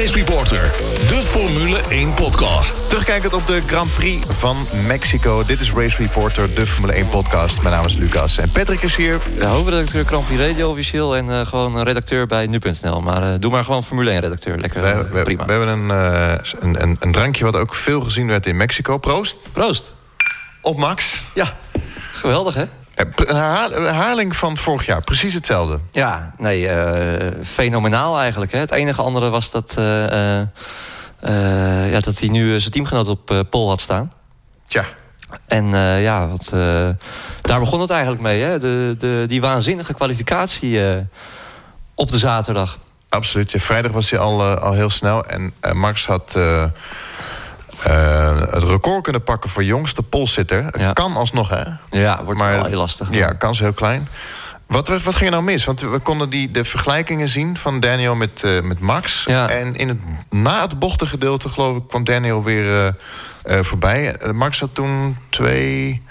Race Reporter, de Formule 1 podcast. Terugkijkend op de Grand Prix van Mexico. Dit is Race Reporter, de Formule 1 podcast. Mijn naam is Lucas en Patrick is hier. Ja, hoofdredacteur Grand Prix Radio officieel en uh, gewoon een redacteur bij nu.nl. Maar uh, doe maar gewoon Formule 1 redacteur. Lekker, we, we, prima. We hebben een, uh, een, een, een, drankje wat ook veel gezien werd in Mexico. Proost. Proost. Op Max. Ja, geweldig hè? Een herhaling van vorig jaar, precies hetzelfde. Ja, nee, uh, fenomenaal eigenlijk. Hè. Het enige andere was dat, uh, uh, ja, dat hij nu zijn teamgenoot op pol had staan. Tja. En ja, wat, daar begon het eigenlijk mee. Hè. De, de, die waanzinnige kwalificatie op de zaterdag. Absoluut. Ja, vrijdag was hij al, al heel snel. En Max had... Uh, het record kunnen pakken voor jongste polsitter. Ja. Kan alsnog, hè? Ja, wordt maar, wel heel lastig. Ja, kans heel klein. Wat, wat ging er nou mis? Want we konden die, de vergelijkingen zien van Daniel met, uh, met Max. Ja. En in het, na het bochtengedeelte, geloof ik, kwam Daniel weer uh, uh, voorbij. Max had toen twee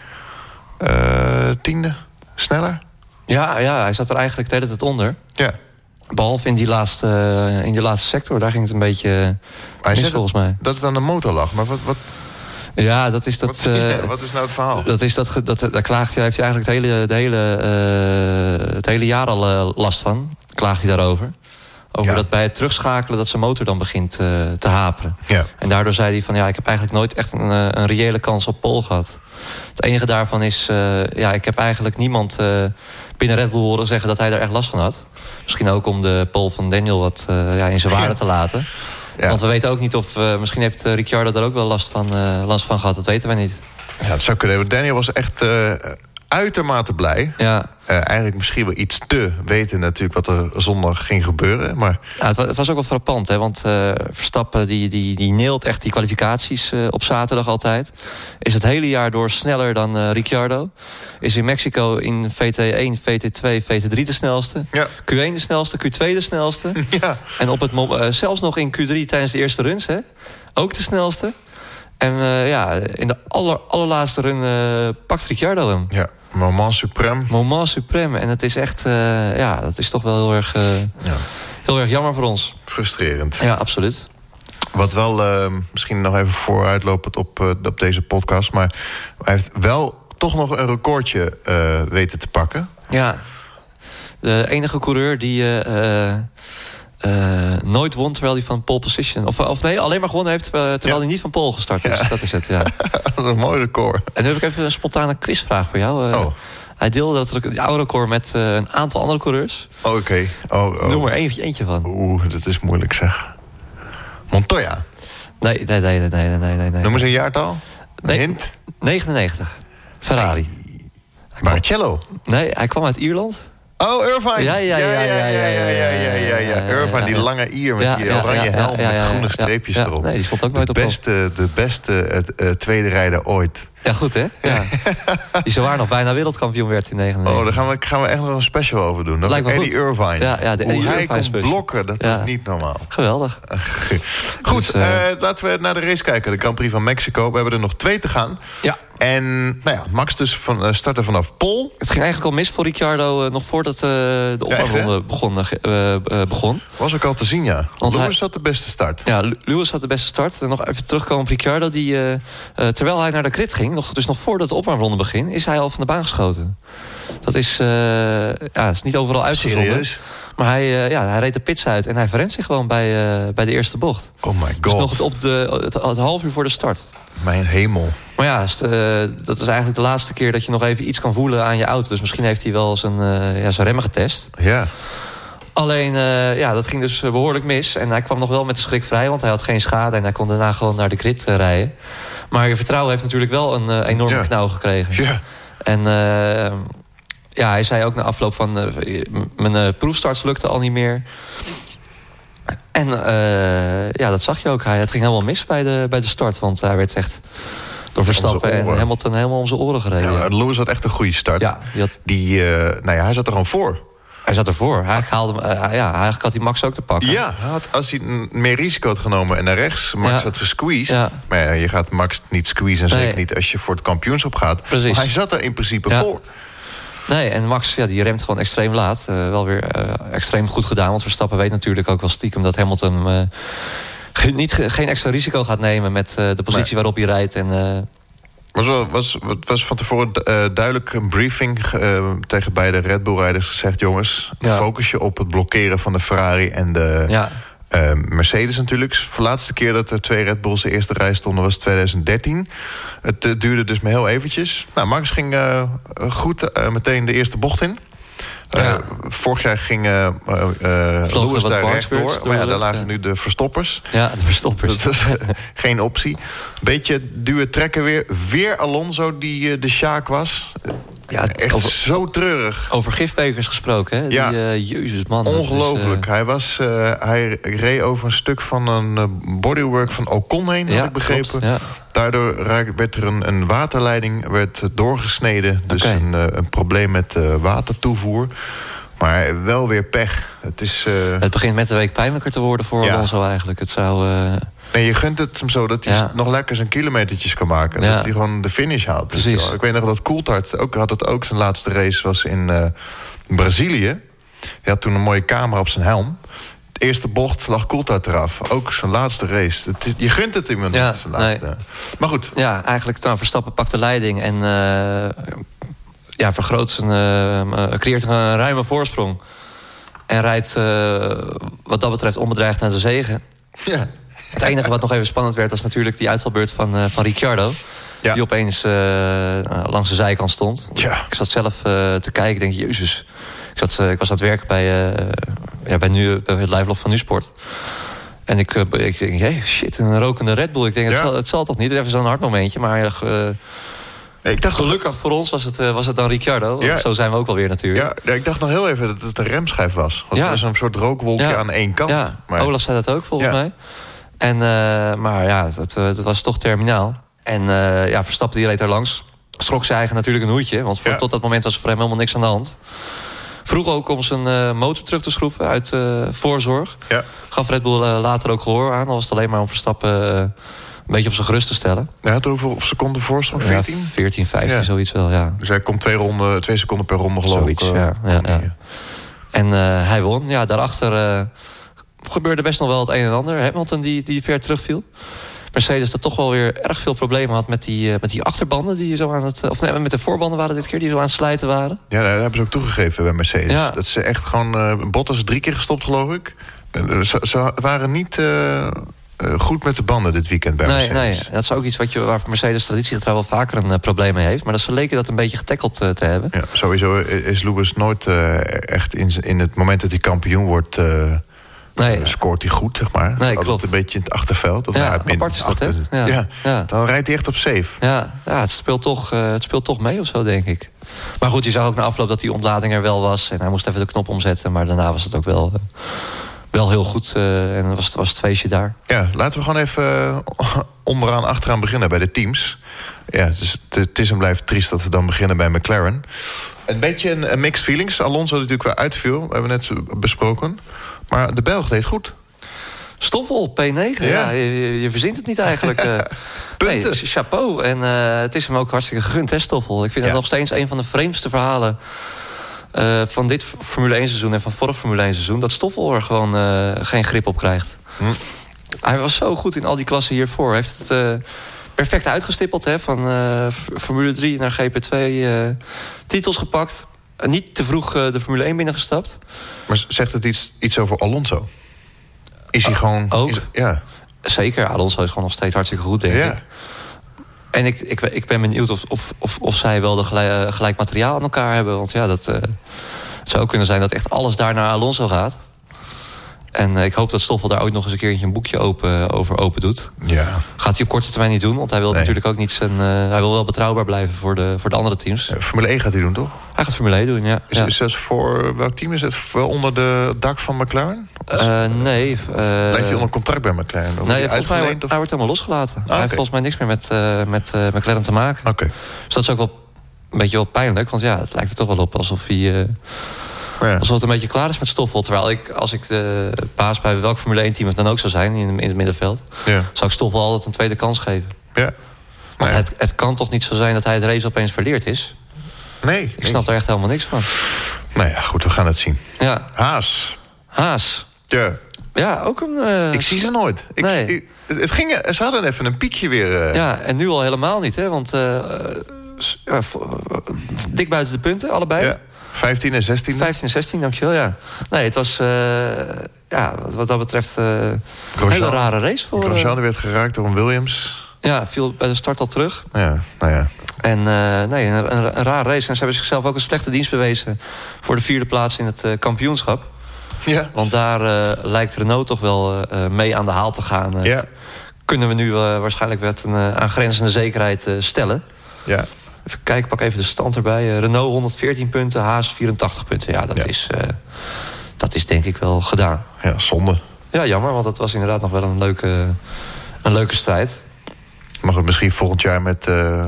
tiende sneller. Ja, ja, hij zat er eigenlijk de hele tijd onder. Ja. Behalve in die laatste, in die laatste sector, daar ging het een beetje hij mis volgens mij. Dat het aan de motor lag, maar wat... wat... Ja, dat is dat. Wat, uh, wat, is nou het verhaal? Dat is dat, dat daar klaagt hij, heeft hij eigenlijk het hele, de hele, uh, het hele jaar al uh, last van. Klaagt hij daarover. Over Ja. dat bij het terugschakelen dat zijn motor dan begint te haperen. Ja. En daardoor zei hij van ja, ik heb eigenlijk nooit echt een, een reële kans op pol gehad. Het enige daarvan is, ja, ik heb eigenlijk niemand binnen Red Bull horen zeggen dat hij er echt last van had. Misschien ook om de pol van Daniel wat ja, in zijn waarde te laten. Ja. Want we weten ook niet of... Uh, misschien heeft uh, Ricciardo er ook wel last van, last van gehad. Dat weten we niet. Ja, het zou kunnen. Daniel was echt uitermate blij. Ja. eigenlijk misschien wel iets te weten natuurlijk wat er zondag ging gebeuren. Maar... Ja, het, was, het was ook wel frappant. Hè? Want Verstappen die, die, die neelt echt die kwalificaties op zaterdag altijd. Is het hele jaar door sneller dan Ricciardo. Is in Mexico in VT1, VT2, VT3 de snelste. Ja. Q1 de snelste, Q2 de snelste. Ja. En op het, uh, zelfs nog in Q3 tijdens de eerste runs, hè? ook de snelste. En uh, ja, in de aller, allerlaatste run uh, pakt Ricciardo hem. Ja, moment suprem. Moment suprem. En het is echt, ja, dat is toch wel heel erg, ja. heel erg jammer voor ons. Frustrerend. Ja, absoluut. Wat wel, misschien nog even vooruitlopend op, op deze podcast... maar hij heeft wel toch nog een recordje weten te pakken. Ja, de enige coureur die... Uh, uh, nooit won terwijl hij van pole position... Of, of nee, alleen maar gewonnen heeft uh, terwijl Ja. hij niet van pole gestart is. Ja. Dat is het, ja. dat is een mooi record. En nu heb ik even een spontane quizvraag voor jou. Uh, Oh. Hij deelde dat oude record met een aantal andere coureurs. Oh, Oké. Oh, oh. Noem er eentje, eentje van. Oeh, dat is moeilijk zeg. Montoya. Nee, nee, nee, nee, nee, nee, nee. Noem eens een jaartal. Een Nee. hint. 99. Ferrari. Marcello. Nee, hij kwam uit Ierland. Oh, Irvine. Ja, ja, ja, ja, ja, ja, ja, ja. Irvine, die lange ier met die oranje helm met groene streepjes erop. Nee, die stond ook nooit op. De beste, de beste tweede rijder ooit. Ja, goed hè? Ja. die zowaar nog bijna wereldkampioen werd in 99. Oh, daar gaan we, gaan we echt nog een special over doen. Dat Lijkt me Eddie goed. Irvine. Ja, ja, de Hoe Eddie hij Irvine kon special. blokken, dat Ja. is niet normaal. Geweldig. Goed, Dus, eh, eh, laten we naar de race kijken. De Grand Prix van Mexico. We hebben er nog twee te gaan. Ja. En nou ja, Max dus van, eh, starten vanaf Pol. Het ging eigenlijk al mis voor Ricciardo eh, nog voordat eh, de echt, opwarmronde begon, eh, eh, begon. Was ook al te zien, ja. Want hij- had de beste start. Ja, Lu- Lewis had de beste start. En nog even terugkomen op Ricciardo. Die, eh, eh, terwijl hij naar de crit ging, nog, dus nog voordat de opwarmronde begin... is hij al van de baan geschoten. Dat is, eh, ja, is niet overal uitgezonden. Serieus? Maar hij, eh, ja, hij reed de pits uit en hij verremt zich gewoon bij, eh, bij de eerste bocht. Oh my Dus god. nog het, op de, het, het half uur voor de start. Mijn hemel. Maar ja, dat is eigenlijk de laatste keer dat je nog even iets kan voelen aan je auto. Dus misschien heeft hij wel zijn, ja, zijn remmen getest. Ja. Alleen, eh, ja, dat ging dus behoorlijk mis. En hij kwam nog wel met de schrik vrij, want hij had geen schade... en hij kon daarna gewoon naar de grid eh, rijden. Maar je vertrouwen heeft natuurlijk wel een eh, enorme Ja. knauw gekregen. Ja. En eh, ja, hij zei ook na afloop van... eh, mijn eh, proefstarts lukte al niet meer. En eh, ja, dat zag je ook. Hij, het ging helemaal mis bij de, bij de start. Want hij werd echt door Verstappen en. Hamilton helemaal om zijn oren gereden. ja Ja, Lewis had echt een goede start. die had, Die, eh, nou ja, hij zat er gewoon voor. Hij zat ervoor. Hij haalde, eh, ja, eigenlijk had hij Max ook te pakken. Ja, had, als hij meer risico had genomen en naar rechts Max Ja. had gesqueezed. Ja. Maar ja, je gaat Max niet squeezen, en Nee. zeker niet als je voor het kampioenschap gaat. Precies. Maar hij zat er in principe Ja. voor. Nee, en Max ja, die remt gewoon extreem laat. Uh, wel weer uh, extreem goed gedaan. Want Verstappen weet natuurlijk ook wel stiekem dat Hamilton uh, geen, niet, geen extra risico gaat nemen met de positie waarop hij rijdt. En, was, was, was van tevoren duidelijk een briefing tegen beide Red Bull-rijders gezegd: jongens, ja. focus je op het blokkeren van de Ferrari en de. Ja. Uh, Mercedes natuurlijk. De laatste keer dat er twee Red Bulls de eerste rij stonden was 2013. Het duurde dus maar heel eventjes. Nou, Max ging goed meteen de eerste bocht in. Ja. vorig jaar ging Lewis daar rechtdoor. Maar ja, daar lagen nu de verstoppers. Ja, de verstoppers. Dat is geen optie. Beetje duwen trekken weer. Weer Alonso die de Sjaak was. Ja, echt over, zo treurig. Over gifbekers gesproken, hè? Ja. Die, uh, jezus, man. Ongelooflijk. Is, uh... Hij, was, uh, hij reed over een stuk van een bodywork van Ocon heen, ja, had ik begrepen. Klopt, ja. Daardoor werd er een, een, waterleiding werd doorgesneden. Dus okay. een, een, probleem met watertoevoer. Maar wel weer pech. Het, is, het begint met de week pijnlijker te worden voor ja. Alonso eigenlijk. Het zou... Nee, je gunt het hem zo dat hij ja. nog lekker zijn kilometertjes kan maken. Ja. Dat hij gewoon de finish haalt. Precies. Ik weet nog dat Coulthard ook, had het ook zijn laatste race was in uh, Brazilië. Hij had toen een mooie camera op zijn helm. De eerste bocht lag Coulthard eraf. Ook zijn laatste race. Is, je gunt het iemand ja, zijn laatste. Nee. Maar goed. Ja, eigenlijk nou, Verstappen pakt de leiding en uh, ja, vergroot zijn, uh, creëert een ruime voorsprong. En rijdt wat dat betreft onbedreigd naar de zegen. Ja. Het enige wat nog even spannend werd... was natuurlijk die uitvalbeurt van, uh, van Ricciardo. Ja. Die opeens uh, langs de zijkant stond. Ja. Ik zat zelf uh, te kijken, ik denk, jezus. Ik, zat, ik was aan het werk bij, ja, bij, nu, bij het live van Nusport. En ik, ik denk, hey, shit, een rokende Red Bull. Ik denk, ja. het, zal, het zal toch niet? Even zo'n hard momentje, maar... Ik dacht Gelukkig voor ons was het, was het dan Ricciardo. Ja. Zo zijn we ook alweer natuurlijk. Ja, ik dacht nog heel even dat het een remschijf was. Want ja. het is een soort rookwolkje aan één kant. Ja. Maar... Olaf zei dat ook volgens mij. En, uh, maar ja, dat, dat, was toch terminaal. En uh, ja, Verstappen die reed daar langs. Schrok zijn eigen natuurlijk een hoedje. Want voor, ja. tot dat moment was er voor hem helemaal niks aan de hand. Vroeg ook om zijn uh, motor terug te schroeven uit voorzorg. Ja. Gaf Red Bull later ook gehoor aan. Al was het alleen maar om Verstappen een beetje op zijn gerust te stellen. Ja, het hoeveel seconden voorsprong? 14? Ja, 14, 15, ja. zoiets wel, ja. Dus hij komt twee, ronde, twee seconden per ronde geloof zoiets, ik. ja, ja. En hij won. Ja, daarachter gebeurde best nog wel het een en ander. Hamilton die, die ver terugviel. Mercedes dat toch wel weer erg veel problemen had met die, uh, met die achterbanden die zo aan het. Of nee, met de voorbanden waren dit keer die zo aan het slijten waren. Ja, dat hebben ze ook toegegeven bij Mercedes. Ja. Dat ze echt gewoon. Uh, Bottas drie keer gestopt, geloof ik. Ze, ze waren niet. Uh, goed met de banden dit weekend bij nee, Mercedes. Nee, dat is ook iets wat je, waar Mercedes traditiegetrouw wel vaker een uh, probleem mee heeft. Maar dat ze leken dat een beetje getackeld te hebben. Ja, sowieso is Lewis nooit echt in, in het moment dat hij kampioen wordt nee. scoort hij goed, zeg maar. Nee, klopt. een beetje in het achterveld. Of ja, nou, apart is dat, hè? Ja. Ja. ja. Dan rijdt hij echt op safe. Ja, ja het, speelt toch, uh, het speelt toch mee of zo, denk ik. Maar goed, je zag ook na afloop dat die ontlading er wel was. En hij moest even de knop omzetten. Maar daarna was het ook wel, uh, wel heel goed. Uh, en was, was het feestje daar. Ja, laten we gewoon even onderaan, achteraan beginnen bij de teams. Ja, dus het is en blijft triest dat we dan beginnen bij McLaren. Een beetje een, een mixed feelings. Alonso natuurlijk wel uitviel, we hebben net besproken. Maar de Belg deed goed. Stoffel, P9. Ja. ja je, je, verzint het niet eigenlijk. uh, Punten. Nee, chapeau. En uh, het is hem ook hartstikke gegund, hè, Stoffel. Ik vind ja. het nog steeds een van de vreemdste verhalen... Uh, van dit Formule 1 seizoen en van vorig Formule 1 seizoen... dat Stoffel er gewoon geen grip op krijgt. Hm. Hij was zo goed in al die klassen hiervoor. Hij heeft het perfect uitgestippeld. Hè, van Formule 3 naar GP2 titels gepakt niet te vroeg de Formule 1 binnengestapt. Maar zegt het iets, iets over Alonso? Is hij gewoon... Ook. Is, ja. Zeker, Alonso is gewoon nog steeds hartstikke goed, denk ja. ik. En ik, ik, ik ben benieuwd of, of, of, of zij wel de gelijk, gelijk, materiaal aan elkaar hebben. Want ja, dat uh, het zou kunnen zijn dat echt alles daar naar Alonso gaat. En uh, ik hoop dat Stoffel daar ook nog eens een keertje een boekje open, over open doet. Ja. Gaat hij op korte termijn niet doen, want hij wil nee. natuurlijk ook niet zijn. Uh, hij wil wel betrouwbaar blijven voor de, voor de andere teams. Formule 1 gaat hij doen, toch? Hij gaat Formule 1 doen, ja. Is, ja. is dat voor welk team is het? Wel onder de dak van McLaren? Uh, nee. Blijft hij onder contract bij McLaren? Of nee, volgens mij, wordt, hij wordt helemaal losgelaten. Ah, hij heeft volgens mij niks meer met, met McLaren te maken. Oké. Okay. Dus dat is ook wel een beetje wel pijnlijk. Want ja, het lijkt er toch wel op alsof hij ja. Alsof het een beetje klaar is met Stoffel. Terwijl ik, als ik de baas bij welk Formule 1 team het dan ook zou zijn... in, in het middenveld, ja. zou ik Stoffel altijd een tweede kans geven. Ja. Want het, het kan toch niet zo zijn dat hij het race opeens verleerd is? Nee. Ik snap daar echt helemaal niks van. Nou ja, goed, we gaan het zien. Ja. Haas. Haas. Ja. Ja, ook een... Uh, ik zie ze nooit. Ik, nee. ik, het ging, ze hadden even een piekje weer. Uh... Ja, en nu al helemaal niet, hè? Want uh, ja, dik buiten de punten, allebei. Ja. 15 en 16. 15 en 16, dankjewel, ja. Nee, het was, ja, wat, wat, dat betreft, een hele rare race voor... Grosjean werd geraakt door een Williams. Ja, viel bij de start al terug. Ja, nou ja. En uh, nee, een, een, een raar race. En ze hebben zichzelf ook een slechte dienst bewezen... voor de vierde plaats in het uh, kampioenschap. Ja. Want daar uh, lijkt Renault toch wel mee aan de haal te gaan. ja. Kunnen we nu waarschijnlijk met een aangrenzende zekerheid stellen. Ja. Even kijken, pak even de stand erbij. Renault 114 punten, Haas 84 punten. Ja, dat, Ja. Is, dat is denk ik wel gedaan. Ja, zonde. Ja, jammer, want het was inderdaad nog wel een leuke, een leuke strijd. Maar goed, misschien volgend jaar met eh,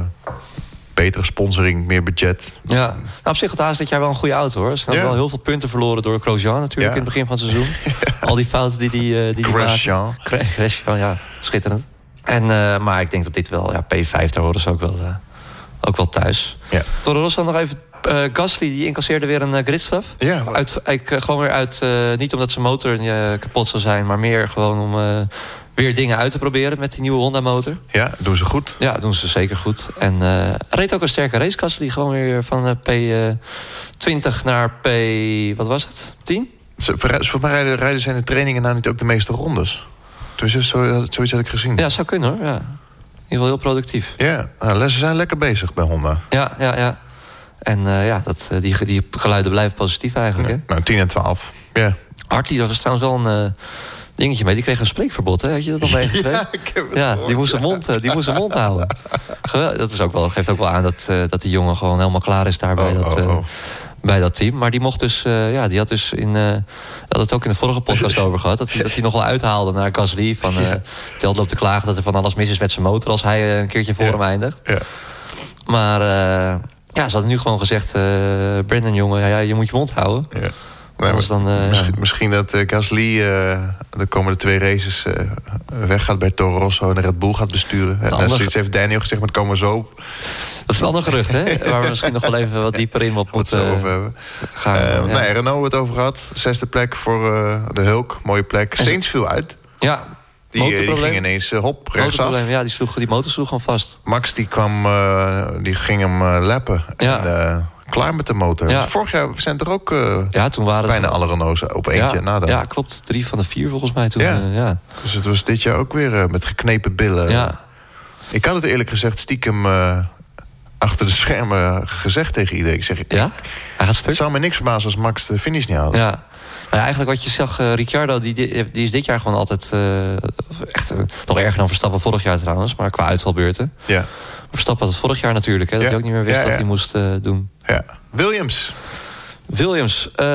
betere sponsoring, meer budget. Ja, nou, op zich had Haas dit jaar wel een goede auto hoor. Ze hebben Ja. wel heel veel punten verloren door Grosjean natuurlijk Ja. in het begin van het seizoen. Al die fouten die die, eh, die, Grosjean. Grosjean, ja, schitterend. En, eh, maar ik denk dat dit wel, ja, P5, daar horen ze ook wel, ook wel thuis. Ja. Toro Rosso nog even. Gasly die incasseerde weer een uh, gridstraf. Ja, Uit, ik, gewoon weer uit, niet omdat zijn motor kapot zou zijn, maar meer gewoon om weer dingen uit te proberen met die nieuwe Honda motor. ja, doen ze goed. Ja, doen ze zeker goed. En eh reed ook een sterke race, die gewoon weer van eh, P20 naar P... wat was het? 10? Ze, voor mij rijden, rijden zijn de trainingen nou niet ook de meeste rondes. Dus zo, zoiets had ik gezien. Ja, zou kunnen hoor. Ja. In ieder geval heel productief. Ja, nou, zijn lekker bezig bij Honda. Ja, ja, ja. En eh, ja, dat, eh, die, die geluiden blijven positief eigenlijk. Hè? Nou, 10 en 12. Ja. Hartley, dat was trouwens wel een eh, dingetje mee. Die kreeg een spreekverbod, hè? Had je dat nog meegekregen? Ja, ik heb het Ja, gehoord, die moest zijn ja. mond, eh, die moest zijn mond houden. Geweldig. Dat is ook wel, geeft ook wel aan dat, eh, dat die jongen gewoon helemaal klaar is daar bij, Oh, dat, oh, eh, oh. bij dat team. Maar die mocht dus, ja, die had dus in. eh had het ook in de vorige podcast over gehad. Dat hij, dat hij nog wel uithaalde naar Gasly. Van, eh Tel loopt te klagen dat er van alles mis is met zijn motor als hij een keertje voor Ja. hem eindigt. Ja. Maar ja, ze hadden nu gewoon gezegd: Brendan, jongen, ja, ja, je moet je mond houden. Dan, eh, misschien, misschien dat eh, Gasly eh, de komende twee races weggaat bij Toro Rosso en de Red Bull gaat besturen. En zoiets heeft Daniel gezegd, maar het komen zo op. Dat is een ander gerucht, hè? Waar we misschien nog wel even wat dieper in op Wat moeten over hebben. gaan. Ja. Nee, Renault het over gehad. Zesde plek voor de Hulk. Mooie plek. Saints viel uit. ja, Die, ging ineens hop, rechtsaf. Ja, die, sloeg, die motor sloeg gewoon vast. Max die kwam, die ging hem lappen. Ja. En, klaar met de motor. Ja. Vorig jaar zijn er ook eh, Ja, toen waren bijna het... alle Renaults op eentje ja, de- ja, klopt. Drie van de vier volgens mij toen. Ja. eh, ja. Dus het was dit jaar ook weer eh, met geknepen billen. ja. Ik had het eerlijk gezegd stiekem achter de schermen gezegd tegen iedereen. Ik zeg, Ja? Hij gaat het zou me niks verbazen als Max de finish niet haalde. Ja. Ja, eigenlijk wat je zag, eh, Ricciardo, die, die, is dit jaar gewoon altijd... eh, echt eh, nog erger dan Verstappen vorig jaar trouwens, maar qua uitvalbeurten. Ja. Verstappen had het vorig jaar natuurlijk, hè, dat hij ook niet meer wist wat hij moest eh, doen. ja. Williams. Williams, eh,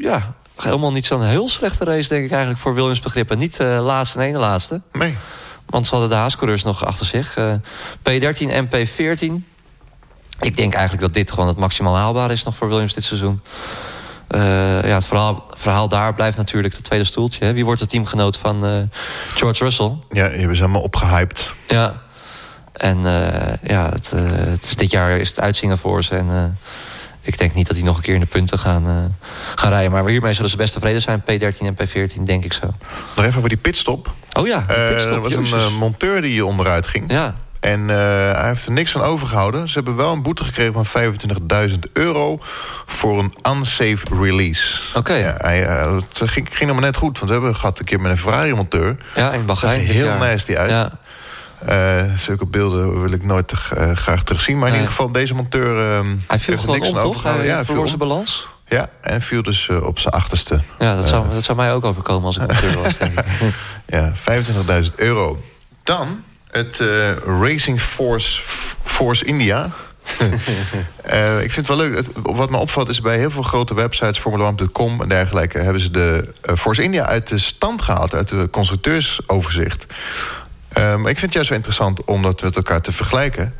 ja, helemaal niet zo'n heel slechte race denk ik eigenlijk voor Williams begrippen. Niet eh laatste en ene laatste. Nee. Want ze hadden de Haascoureurs nog achter zich. Eh, P13 en P14. Ik denk eigenlijk dat dit gewoon het maximaal haalbaar is nog voor Williams dit seizoen. Eh, ja, het verhaal, verhaal daar blijft natuurlijk het tweede stoeltje. Hè. Wie wordt de teamgenoot van eh, George Russell? Ja, die hebben ze helemaal opgehyped. Ja. En eh, ja, het, het dit jaar is het uitzingen voor ze. En ik denk niet dat die nog een keer in de punten gaan, gaan rijden. Maar hiermee zullen ze best tevreden zijn. P13 en P14, denk ik zo. Nog even over die pitstop. Oh ja, pitstop, er was een monteur die onderuit ging. Ja, En eh, hij heeft er niks van overgehouden. Ze hebben wel een boete gekregen van 25.000 euro voor een unsafe release. Oké. Ja, hij, eh, het ging, ging nog maar net goed, want we hebben gehad een keer met een Ferrari-monteur. ja in Bahrein. Heel jaar. nasty uit. Ja, Eh, zulke beelden wil ik nooit te- graag terugzien. Maar in ieder geval, deze monteur. hij viel heeft gewoon niks om, toch? Hij Ja, verloor zijn balans. Ja, en viel dus op zijn achterste. Ja, dat zou, dat zou mij ook overkomen als ik monteur was, denk ik. Ja, 25.000 euro. Dan het eh, Racing Force, Force India. Eh, ik vind het wel leuk. Wat me opvalt is bij heel veel grote websites, Formula1.com en dergelijke, hebben ze de eh, Force India uit de stand gehaald, uit de constructeursoverzicht. Maar ik vind het juist wel interessant om dat met elkaar te vergelijken.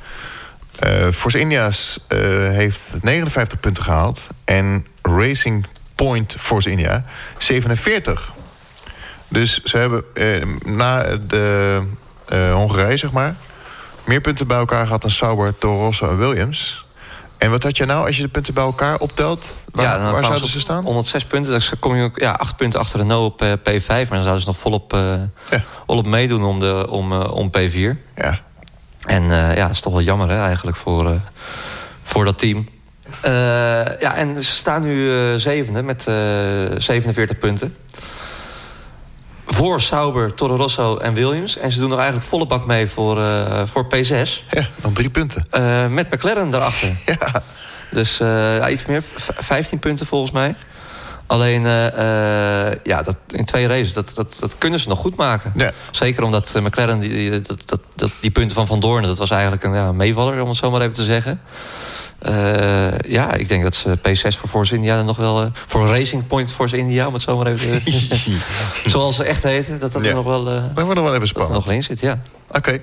Force India's heeft 59 punten gehaald en Racing Point Force India 47. Dus ze hebben na de Hongarije, zeg maar... meer punten bij elkaar gehad dan Sauber, Toro Rosso en Williams. En wat had je nou als je de punten bij elkaar optelt? Waar, ja, waar zouden ze staan? 106 punten. Dus kom je ja, 8 punten achter de No op uh, P5. Maar dan zouden ze nog volop, uh, ja. volop meedoen om, de, om, uh, om P4. Ja. En ja, dat is toch wel jammer hè, eigenlijk voor, voor dat team. ja, en ze staan nu zevende met 47 punten voor Sauber, Toro Rosso en Williams. En ze doen nog eigenlijk volle bak mee voor, uh, voor P6. Ja, dan drie punten. Uh, met McLaren daarachter. ja. Dus uh, ja, iets meer, 15 punten volgens mij. Alleen, ja, dat, in twee races, dat, dat, dat kunnen ze nog goed maken. Ja. Zeker omdat McLaren, die, dat, dat, dat, die punten van Van Doorn... dat was eigenlijk een ja, meevaller, om het zo maar even te zeggen. Uh, ja, ik denk dat ze P6 voor Force India nog wel... Uh, voor Racing Point Force India, om het zo maar even te Zoals ze echt heten, dat dat er nog wel... Uh, wordt nog wel even spannend. nog in zit, ja. Oké.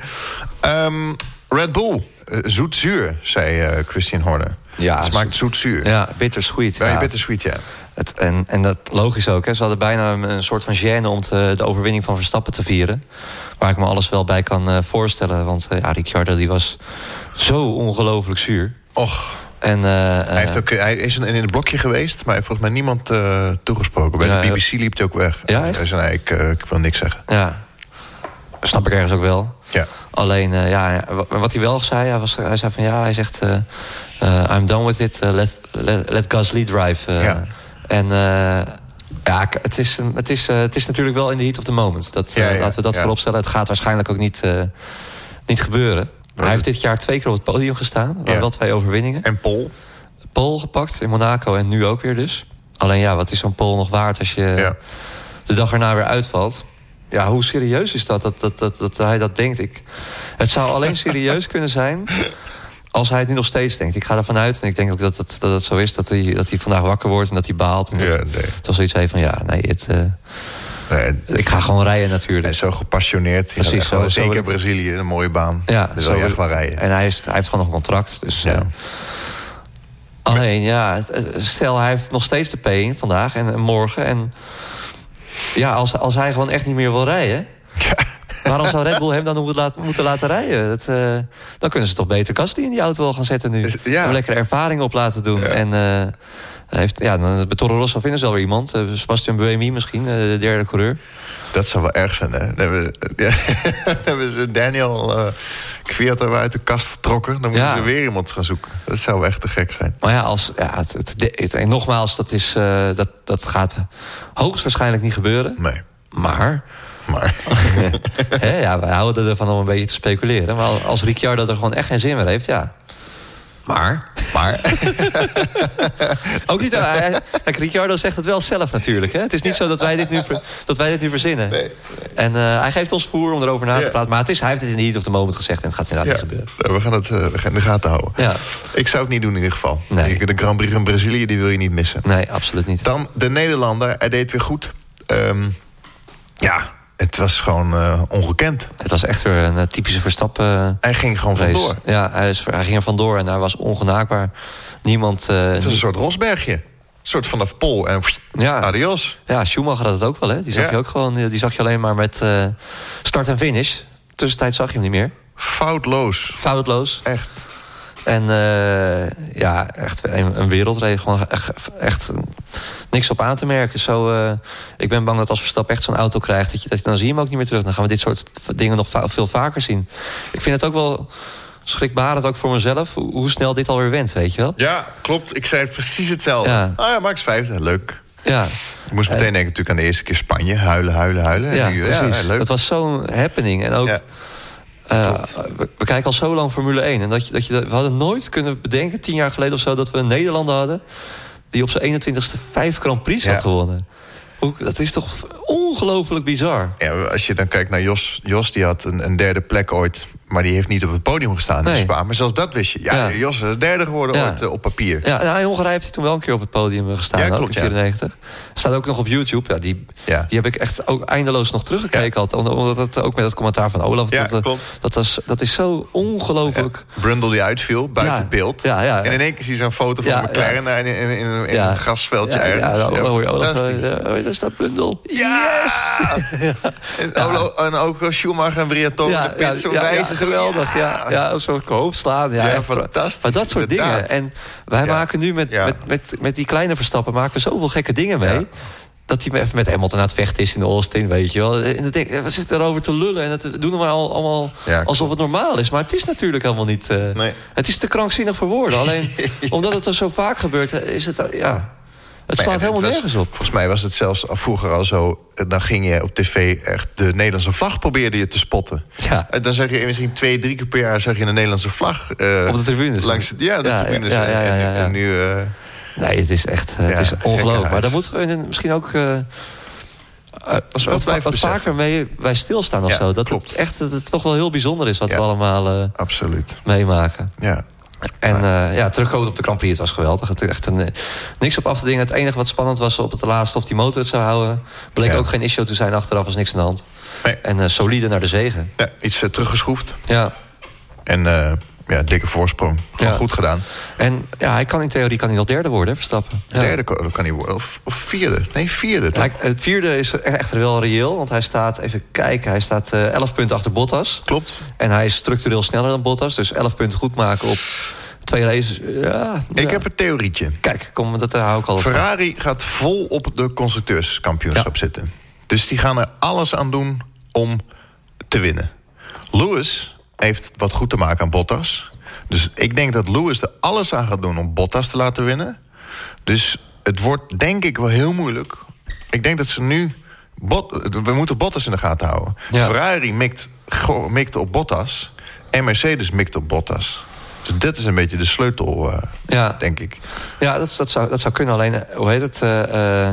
Okay. Um, Red Bull, zoet-zuur, zei Christian Horner. Ja, het smaakt zoet-zuur. Ja, bittersweet. Ja, ja. bittersweet, ja. Het, en, en dat logisch ook. Hè. Ze hadden bijna een soort van gêne om te, de overwinning van Verstappen te vieren. Waar ik me alles wel bij kan voorstellen. Want ja, Ricciardo die was zo ongelooflijk zuur. Och. En, uh, hij, heeft ook, hij is in een blokje geweest, maar hij heeft volgens mij niemand uh, toegesproken. Bij de BBC liep hij ook weg. Ja, hij zei, nee, ik, ik, wil niks zeggen. Ja, snap ik ergens ook wel. Ja. Alleen, ja, wat hij wel zei, hij, was, hij zei van ja, hij zegt... I'm done with it, let, let, let Gasly drive. ja. En ja, het is, het, is, het is natuurlijk wel in de heat of the moment. Dat, ja, laten we dat vooropstellen. Het gaat waarschijnlijk ook niet, niet gebeuren. Hij heeft dit jaar twee keer op het podium gestaan. Ja. Wel twee overwinningen. En Pol? Pol gepakt in Monaco en nu ook weer dus. Alleen ja, wat is zo'n Pol nog waard als je ja. de dag erna weer uitvalt? Ja, hoe serieus is dat, dat, dat, dat, dat hij dat denkt? Ik, het zou alleen serieus kunnen zijn als hij het nu nog steeds denkt. Ik ga ervan uit en ik denk ook dat het, dat het zo is... dat hij, dat hij vandaag wakker wordt en dat hij baalt. En dat, ja, nee. het was zoiets heeft van, ja, nee, het... Uh, Ik ga gewoon rijden natuurlijk. Is zo gepassioneerd. Precies, zo, zeker zo Brazilië, een mooie baan. Ja, dus wil je echt wel rijden. En hij, is, hij heeft gewoon nog een contract. Dus, ja. Uh, alleen, ja, stel hij heeft nog steeds de P1 vandaag en, en morgen. En ja, als, als hij gewoon echt niet meer wil rijden... Ja. Waarom zou Red Bull hem dan laten, moeten laten rijden? Dat, uh, dan kunnen ze toch beter Gasly in die auto wel gaan zetten nu. Ja. Om lekker ervaring op laten doen. Ja. En uh, heeft, ja, dan, bij Toro Rosso vinden ze wel weer iemand. Uh, Sebastian Buemi misschien, de derde coureur. Dat zou wel erg zijn, hè? Dan hebben, ja, dan hebben ze Daniel uh, Kviat uit de kast getrokken. Dan moeten Ja. ze weer iemand gaan zoeken. Dat zou echt te gek zijn. Maar ja, als, ja het, het, het- en nogmaals, dat, is, uh, dat, dat gaat hoogstwaarschijnlijk niet gebeuren. Nee, Maar, maar... hè, ja, wij houden ervan om een beetje te speculeren. Maar als- Ricciardo er gewoon echt geen zin meer heeft, ja. Maar, maar... ook niet... eh, hij- Ricciardo zegt het wel zelf natuurlijk. Hè? Het is niet zo dat wij dit nu, ver- dat wij dit nu verzinnen. Nee, En eh, hij geeft ons voer om erover na te Ja. praten. Maar het is, hij heeft het in de heat of the moment gezegd. En het gaat inderdaad Ja, niet gebeuren. we gaan het eh, we gaan in de gaten houden. Ja. Ik zou het niet doen in ieder geval. Nee. De Grand Prix van Brazilië die wil je niet missen. Nee, absoluut niet. Dan de Nederlander, hij deed weer goed. Ehm, ja, het was gewoon eh, ongekend. Het was echt weer een eh, typische Verstappen Hij ging gewoon race. vandoor. Ja, hij, is, hij ging er vandoor en hij was ongenaakbaar. Niemand... eh, Het was een soort Rosbergje. Een soort vanaf Pol en pff, ja, adios. ja, Schumacher had het ook wel, hè? Die zag Ja. je ook gewoon... Die zag je alleen maar met eh, start en finish. Tussentijd zag je hem niet meer. Foutloos. Foutloos. Echt. En eh, ja, echt een, een. Gewoon echt, echt niks op aan te merken. Zo, eh, ik ben bang dat als Verstappen echt zo'n auto krijgt... Dat je, dat dan zie je hem ook niet meer terug. Dan gaan we dit soort dingen nog va- veel vaker zien. Ik vind het ook wel schrikbarend, ook voor mezelf... hoe, snel dit alweer went, weet je wel? Ja, klopt. Ik zei precies hetzelfde. Ja. Ah ja, Max vijfde. Leuk. Ja, Ik moest meteen denken natuurlijk aan de eerste keer Spanje. Huilen, huilen, huilen. ja nu, precies. leuk. dat was zo'n happening. En ook... Ja. eh, we, we kijken al zo lang Formule 1. En dat je, dat je, we hadden nooit kunnen bedenken, tien jaar geleden of zo... dat we een Nederlander hadden die op zijn 21ste vijf Grand Prix Ja. had gewonnen. Dat is toch ongelooflijk bizar. Ja, als je dan kijkt naar Jos, Jos die had een, een derde plek ooit... maar die heeft niet op het podium gestaan in. Spa. Maar zelfs dat wist je. Ja, Ja. Jos is derde geworden Ja. ooit eh, op papier. Ja, nou, in Hongarije heeft hij toen wel een keer op het podium eh, gestaan. Ja, klopt, in ja. 94. Staat ook nog op YouTube. Ja, die, die heb ik echt ook eindeloos nog teruggekeken. altijd. Omdat- het ook met het commentaar van Olaf... Ja, dat, eh, klopt. dat, was, dat is zo ongelooflijk... Brundle die uitviel, buiten het beeld. Ja. En in één keer zie je zo'n foto van McLaren in, in, in, in Ja. een grasveldje Ja, ja, ergens. dan hoor je Olaf daar staat Brundle. Ja! En, ook Schumacher en Briatore de pit zo wijzen. Geweldig. Ja, ja, zo'n hoofd slaan. Ja, ja fantastisch. Maar dat soort dingen. En wij maken nu met, met, met, met die kleine verstappen maken we zoveel gekke dingen mee dat hij even met Hamilton aan het vechten is in Austin, weet je wel. En dan denk we zitten erover te lullen en het doen we maar allemaal alsof het normaal is. Maar het is natuurlijk helemaal niet... Uh, nee. Het is te krankzinnig voor woorden. Alleen omdat het er zo vaak gebeurt, is het... Uh, ja, het slaat helemaal nergens op. Volgens mij was het zelfs vroeger al zo... dan ging je op tv echt de Nederlandse vlag probeerde je te spotten. Ja. En dan zeg je misschien twee, drie keer per jaar... zeg je een Nederlandse vlag... Uh, op de tribunes. Langs, ja, de ja, tribunes. Ja, en, nu... Uh, Nee, het is echt het is ongelooflijk. Maar daar moeten we misschien ook... Uh, als we wat, wat vaker mee bij stilstaan of zo. Dat het echt dat het toch wel heel bijzonder is wat we allemaal Absoluut. meemaken. Ja. En uh, ja, terugkomen op de Grand Prix, het was geweldig. Het echt een, niks op af te dingen. Het enige wat spannend was op het laatste of die motor het zou houden. Bleek ook geen issue te zijn. Achteraf was niks aan de hand. Nee. En solide naar de zegen. Ja, iets teruggeschroefd. Ja. En ja, dikke voorsprong. Gewoon goed gedaan. En ja, hij kan in theorie kan hij nog derde worden, Verstappen. Ja. Derde kan hij worden. Of, of vierde. Nee, vierde. Het vierde is echt wel reëel. Want hij staat, even kijken, hij staat uh, eh, 11 punten achter Bottas. Klopt. En hij is structureel sneller dan Bottas. Dus 11 punten goed maken op twee races. Ja, ik heb een theorietje. Kijk, kom, dat hou ik al Ferrari gaat vol op de constructeurskampioenschap zitten. Dus die gaan er alles aan doen om te winnen. Lewis heeft wat goed te maken aan Bottas. Dus ik denk dat Lewis er alles aan gaat doen om Bottas te laten winnen. Dus het wordt denk ik wel heel moeilijk. Ik denk dat ze nu... Bot, we moeten Bottas in de gaten houden. Ferrari mikt, mikt op Bottas. En Mercedes mikt op Bottas. Dus dit is een beetje de sleutel, uh, ja. denk ik. Ja, dat, dat, zou, dat zou kunnen. Alleen, hoe heet het? Uh,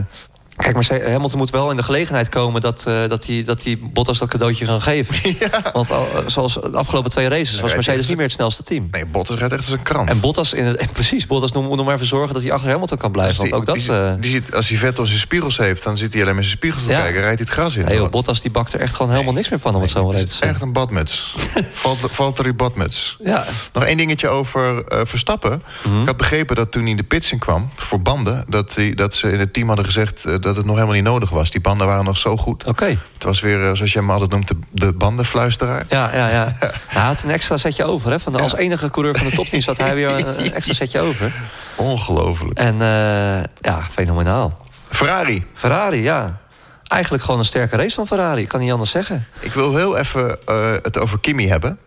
Kijk, maar Hamilton moet wel in de gelegenheid komen dat, uh, dat, hij, dat hij Bottas dat cadeautje gaan geven. Want al, zoals de afgelopen twee races was Mercedes niet meer het snelste team. Nee, Bottas rijdt echt als een krant. En Bottas, in het, precies, Bottas moet nog maar even zorgen dat hij achter Hamilton kan blijven. want ook dat, die, uh, die ziet, als hij vet op zijn spiegels heeft, dan zit hij alleen met zijn spiegels te kijken. Rijdt hij het gras in. Nee, Bottas die bakt er echt gewoon helemaal niks meer van om het zo te zeggen. echt een badmuts. Valt er badmuts. Ja. Nog één dingetje over uh, Verstappen. Mhm. Ik had begrepen dat toen hij in de pits in kwam voor banden, dat, hij, dat ze in het team hadden gezegd dat het nog helemaal niet nodig was. Die banden waren nog zo goed. Oké. Het was weer, eh, zoals je hem altijd noemt, de, de bandenfluisteraar. Ja, ja, ja. hij had een extra setje over. Hè? Van de, Als enige coureur van de topteam zat hij weer een extra setje over. Ongelooflijk. En uh, ja, fenomenaal. Ferrari. Ferrari, ja. Eigenlijk gewoon een sterke race van Ferrari. Ik kan niet anders zeggen. Ik wil heel even uh, het over Kimi hebben.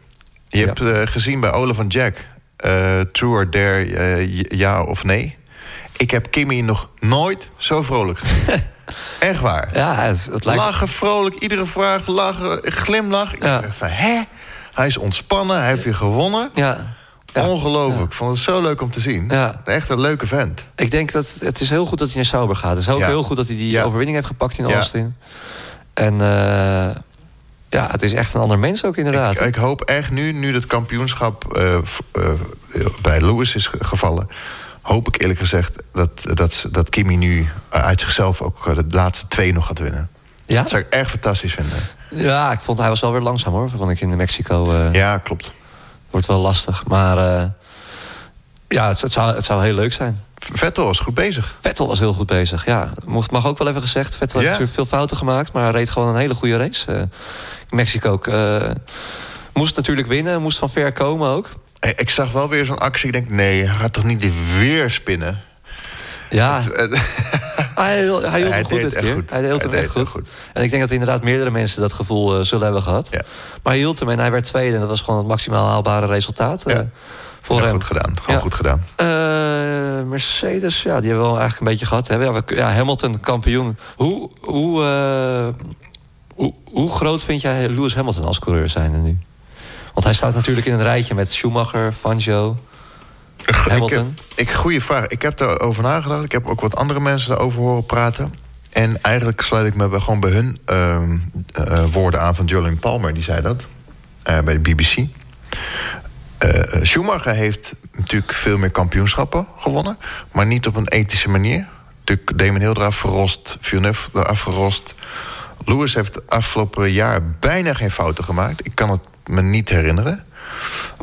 Je hebt uh, gezien bij Ole van Jack... true or dare, ja of nee. Ik heb Kimi nog nooit zo vrolijk gezien. Echt waar. Ja, het, het lijkt... Lachen, vrolijk, iedere vraag, lachen, glimlach. Ik ja. dacht van, hè? Hij is ontspannen, hij heeft weer gewonnen. Ja. Ongelooflijk. Ik vond het zo leuk om te zien. Ja. Echt een leuke vent. Ik denk dat het is heel goed dat hij naar Sauber gaat. Het is ook heel goed dat hij die overwinning heeft gepakt in Austin. En uh, ja, het is echt een ander mens ook inderdaad. Ik, ik hoop echt nu, nu het kampioenschap uh, uh, bij Lewis is gevallen hoop ik eerlijk gezegd dat, dat, dat Kimi nu eh, uit zichzelf ook eh, de laatste twee nog gaat winnen. Ja? Dat zou ik erg fantastisch vinden. Ja, ik vond hij was wel weer langzaam hoor, vond ik in Mexico. Uh, ja, klopt. Wordt wel lastig, maar ja, het, het, zou, het zou heel leuk zijn. Vettel was goed bezig. Vettel was heel goed bezig, ja. Mag ook wel even gezegd. Vettel heeft heeft veel fouten gemaakt, maar reed gewoon een hele goede race. in Mexico ook. moest natuurlijk winnen, moest van ver komen ook. Ik zag wel weer zo'n actie. Ik denk, nee, hij gaat toch niet weer spinnen? Ja. hij, hield, hij hield hem goed dit keer. Goed. Hij hield hem echt goed. goed. En ik denk dat inderdaad meerdere mensen dat gevoel uh, zullen hebben gehad. Ja. Maar hij hield hem en hij werd tweede. En dat was gewoon het maximaal haalbare resultaat. Uh, voor hem. goed gedaan. Gewoon goed gedaan. Uh, Mercedes, ja, die hebben we wel eigenlijk een beetje gehad. Hè? Ja, ja, Hamilton, kampioen. Hoe, hoe, hoe, hoe groot vind jij Lewis Hamilton als coureur zijn nu? Want hij staat natuurlijk in een rijtje met Schumacher, Fangio, Hamilton. Ik, ik, goeie vraag. Ik heb erover nagedacht. Ik heb ook wat andere mensen daarover horen praten. En eigenlijk sluit ik me bij, gewoon bij hun ehm, eh, woorden aan van Julian Palmer. Die zei dat uh, bij de BBC. Eh, Schumacher heeft natuurlijk veel meer kampioenschappen gewonnen. Maar niet op een ethische manier. Natuurlijk Damon Hill eraf verrost. Villeneuve eraf verrost. Lewis heeft afgelopen jaar bijna geen fouten gemaakt. Ik kan het me niet herinneren.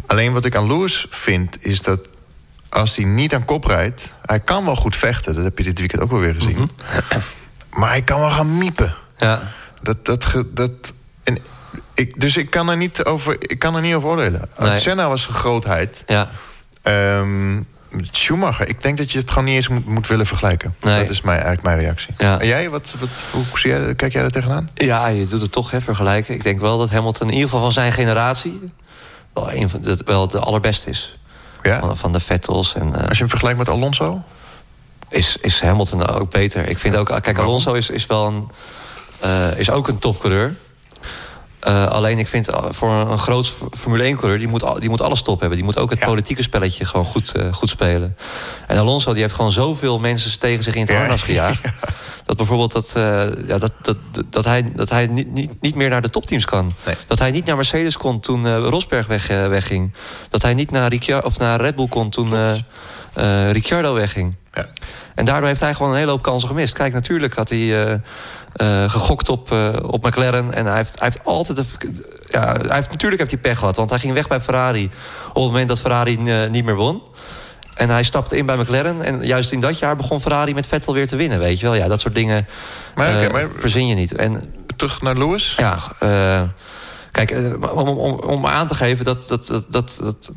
Alleen wat ik aan Lewis vind, is dat als hij niet aan kop rijdt... hij kan wel goed vechten, dat heb je dit weekend ook wel weer gezien. Mhm. Maar hij kan wel gaan miepen. Ja. Dat, dat, dat, en ik, dus ik kan er niet over, ik kan er niet over oordelen. Nee. Senna was een grootheid. Ja. Um, Schumacher, ik denk dat je het gewoon niet eens moet, moet willen vergelijken. Nee. Dat is mijn, eigenlijk mijn reactie. Ja. En jij, wat, wat, hoe jij, kijk jij daar tegenaan? Ja, je doet het toch hè, vergelijken. Ik denk wel dat Hamilton in ieder geval van zijn generatie... wel, een van de, wel de allerbeste is. Ja? Van, van de Vettels. En, uh, Als je hem vergelijkt met Alonso? Is, is Hamilton ook beter. Ik vind ook, kijk, Alonso is, is wel een, uh, is ook een topcoureur. Uh, alleen ik vind uh, voor een, groot Formule 1-coureur... Die moet, die moet alles top hebben. Die moet ook het politieke spelletje gewoon goed, uh, goed spelen. En Alonso die heeft gewoon zoveel mensen tegen zich in het harnas gejaagd... dat bijvoorbeeld dat, ja, dat, dat, dat hij, dat hij niet, niet, niet meer naar de topteams kan. Nee. Dat hij niet naar Mercedes kon toen Rosberg weg, wegging. Dat hij niet naar, Ricciardo, of naar Red Bull kon toen Ricciardo wegging. Ja. En daardoor heeft hij gewoon een hele hoop kansen gemist. Kijk, natuurlijk had hij uh, gegokt op, uh, op McLaren. En hij heeft, hij heeft altijd... Een, ja, hij heeft, natuurlijk heeft hij pech gehad. Want hij ging weg bij Ferrari op het moment dat Ferrari uh, niet meer won. En hij stapte in bij McLaren. En juist in dat jaar begon Ferrari met Vettel weer te winnen. Weet je wel? Ja, dat soort dingen maar, okay, maar, verzin je niet. En, terug naar Lewis? Ja, kijk, om, om, om aan te geven dat... dat, dat, dat